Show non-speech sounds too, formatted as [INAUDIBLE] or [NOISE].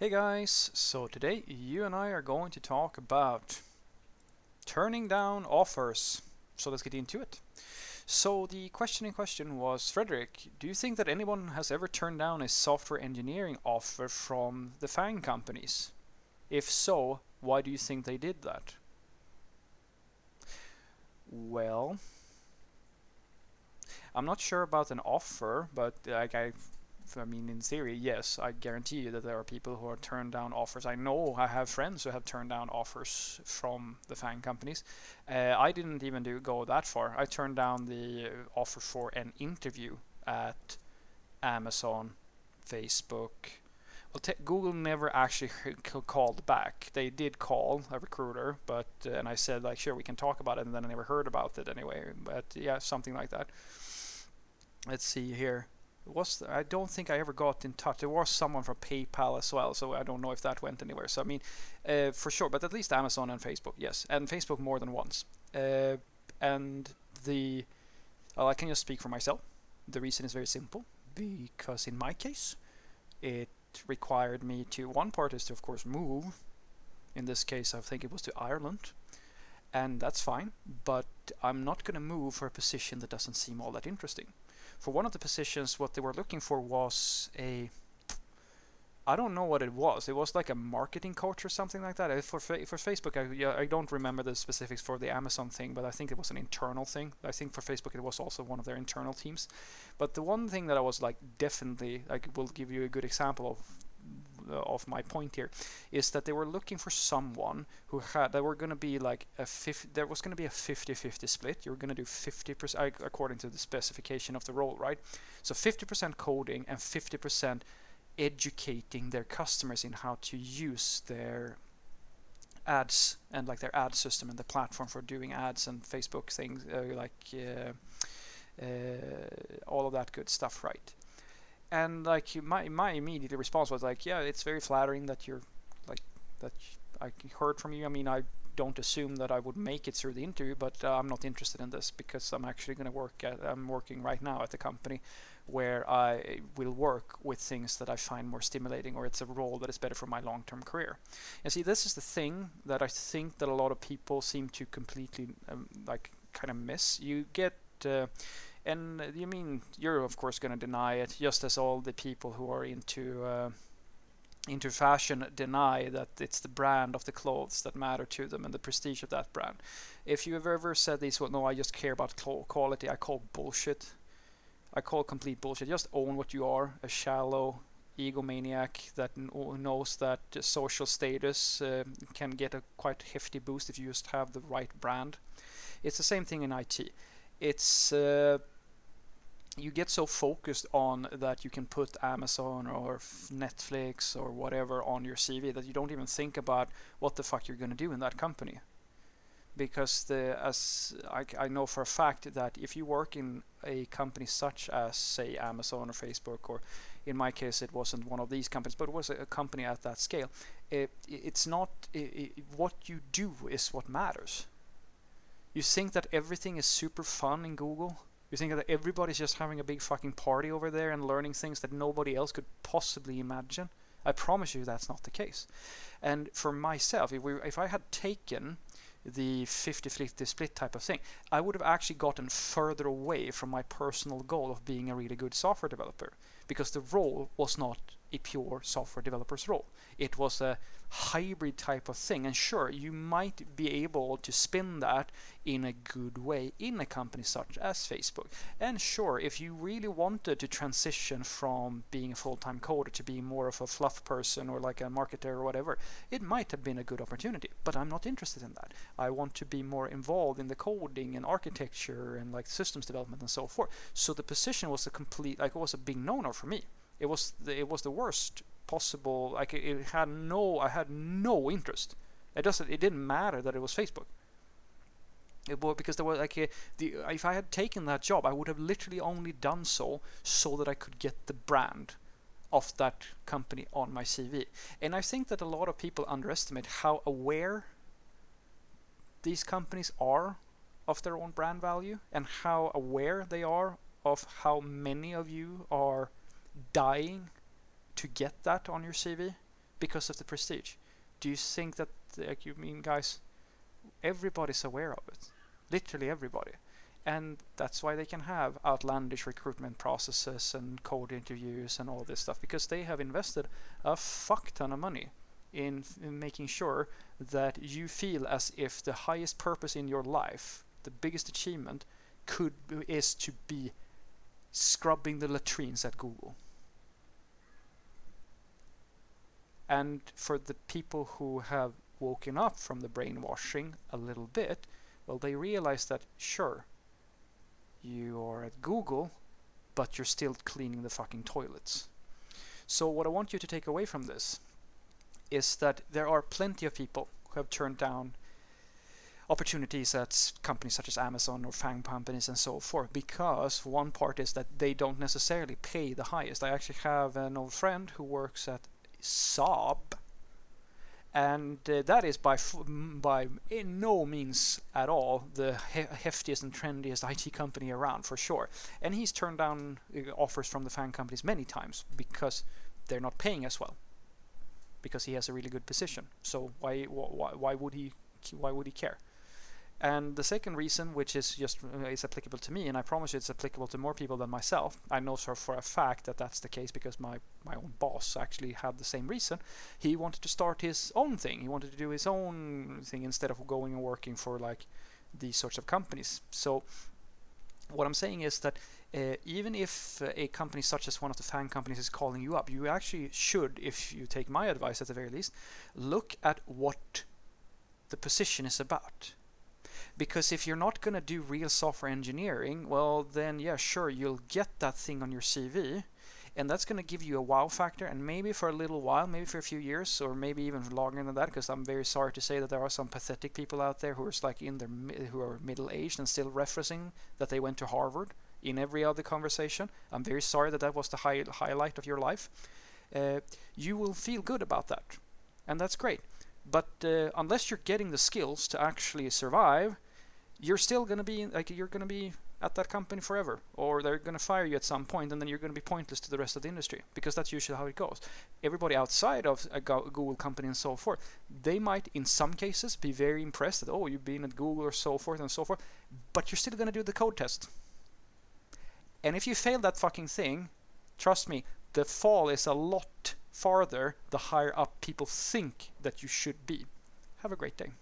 Hey guys, so today you and I are going to talk about turning down offers. So let's get into it. So the question in question was Frederick, do you think that anyone has ever turned down a software engineering offer from the FANG companies? If so, why do you think they did that? Well, I'm not sure about an offer, but like I I mean, in theory, yes, I guarantee you that there are people who are turned down offers. I know I have friends who have turned down offers from the FAANG companies. Uh, I didn't even do go that far. I turned down the offer for an interview at Amazon, Facebook. Well, t- Google never actually [LAUGHS] called back. They did call a recruiter, but uh, and I said like, sure, we can talk about it, and then I never heard about it anyway. But yeah, something like that. Let's see here was I don't think I ever got in touch. There was someone from PayPal as well, so I don't know if that went anywhere. So I mean, uh, for sure, but at least Amazon and Facebook, yes, and Facebook more than once. Uh, and the well, I can just speak for myself. The reason is very simple because in my case, it required me to one part is to of course move. In this case, I think it was to Ireland. And that's fine, but I'm not going to move for a position that doesn't seem all that interesting for one of the positions, what they were looking for was a I don't know what it was. It was like a marketing coach or something like that. For for Facebook, I yeah, I don't remember the specifics for the Amazon thing, but I think it was an internal thing. I think for Facebook it was also one of their internal teams. But the one thing that I was like definitely like will give you a good example of of my point here is that they were looking for someone who had that were going to be like a 50 there was going to be a 50-50 split. You're going to do 50% according to the specification of the role right? So 50% coding and 50% educating their customers in how to use their ads and like their ad system and the platform for doing ads and Facebook things uh, like uh, uh, all of that good stuff right and like my my immediate response was like, yeah, it's very flattering that you're like that I heard from you. I mean, I don't assume that I would make it through the interview, but uh, I'm not interested in this because I'm actually going to work at I'm working right now at the company where I will work with things that I find more stimulating or it's a role that is better for my long-term career. And see, this is the thing that I think that a lot of people seem to completely um, like kind of miss. You get uh, and you mean you're of course going to deny it, just as all the people who are into uh, into fashion deny that it's the brand of the clothes that matter to them and the prestige of that brand. If you have ever said this, well, no, I just care about quality, I call bullshit. I call complete bullshit. Just own what you are, a shallow egomaniac that knows that social status uh, can get a quite hefty boost if you just have the right brand. It's the same thing in IT. It's uh, you get so focused on that you can put Amazon or Netflix or whatever on your CV that you don't even think about what the fuck you're going to do in that company. Because the as I, I know for a fact that if you work in a company such as say Amazon or Facebook or in my case it wasn't one of these companies but it was a company at that scale it, it's not it, it, what you do is what matters you think that everything is super fun in Google you think that everybody's just having a big fucking party over there and learning things that nobody else could possibly imagine? I promise you that's not the case. And for myself, if, we, if I had taken the 50-50 split type of thing, I would have actually gotten further away from my personal goal of being a really good software developer because the role was not a pure software developer's role. It was a hybrid type of thing. And sure, you might be able to spin that in a good way in a company such as Facebook. And sure, if you really wanted to transition from being a full time coder to being more of a fluff person or like a marketer or whatever, it might have been a good opportunity. But I'm not interested in that. I want to be more involved in the coding and architecture and like systems development and so forth. So the position was a complete, like, it was a big no no for me. It was the, it was the worst possible. Like it had no, I had no interest. It doesn't. It didn't matter that it was Facebook. It was because there was like a, the if I had taken that job, I would have literally only done so so that I could get the brand of that company on my CV. And I think that a lot of people underestimate how aware these companies are of their own brand value and how aware they are of how many of you are dying to get that on your CV because of the prestige. Do you think that, like, you mean, guys, everybody's aware of it? Literally everybody. And that's why they can have outlandish recruitment processes and code interviews and all this stuff because they have invested a fuck ton of money in, in making sure that you feel as if the highest purpose in your life, the biggest achievement, could is to be scrubbing the latrines at Google. And for the people who have woken up from the brainwashing a little bit, well, they realize that sure, you are at Google, but you're still cleaning the fucking toilets. So, what I want you to take away from this is that there are plenty of people who have turned down opportunities at companies such as Amazon or FANG companies and so forth because one part is that they don't necessarily pay the highest. I actually have an old friend who works at Saab and uh, that is by by in no means at all the he heftiest and trendiest [LAUGHS] IT company around for sure. And he's turned down uh, offers from the FANG companies many times because they're not paying as well. Because he has a really good position. So why why, why would he why would he care? And the second reason, which is just uh, is applicable to me, and I promise you it's applicable to more people than myself. I know for, for a fact that that's the case because my, my own boss actually had the same reason. He wanted to start his own thing. He wanted to do his own thing instead of going and working for like these sorts of companies. So what I'm saying is that uh, even if uh, a company such as one of the FANG companies is calling you up, you actually should, if you take my advice at the very least, look at what the position is about because if you're not going to do real software engineering, well, then yeah, sure, you'll get that thing on your CV. And that's going to give you a wow factor, and maybe for a little while, maybe for a few years, or maybe even longer than that. Because I'm very sorry to say that there are some pathetic people out there who are like in their who are middle aged and still referencing that they went to Harvard in every other conversation. I'm very sorry that that was the high, highlight of your life. Uh, you will feel good about that, and that's great. But uh, unless you're getting the skills to actually survive, you're still going to be like you're going to be at that company forever or they're going to fire you at some point and then you're going to be pointless to the rest of the industry because that's usually how it goes. Everybody outside of a google company and so forth they might in some cases be very impressed that oh you've been at google or so forth and so forth but you're still going to do the code test. And if you fail that fucking thing trust me the fall is a lot farther the higher up people think that you should be. Have a great day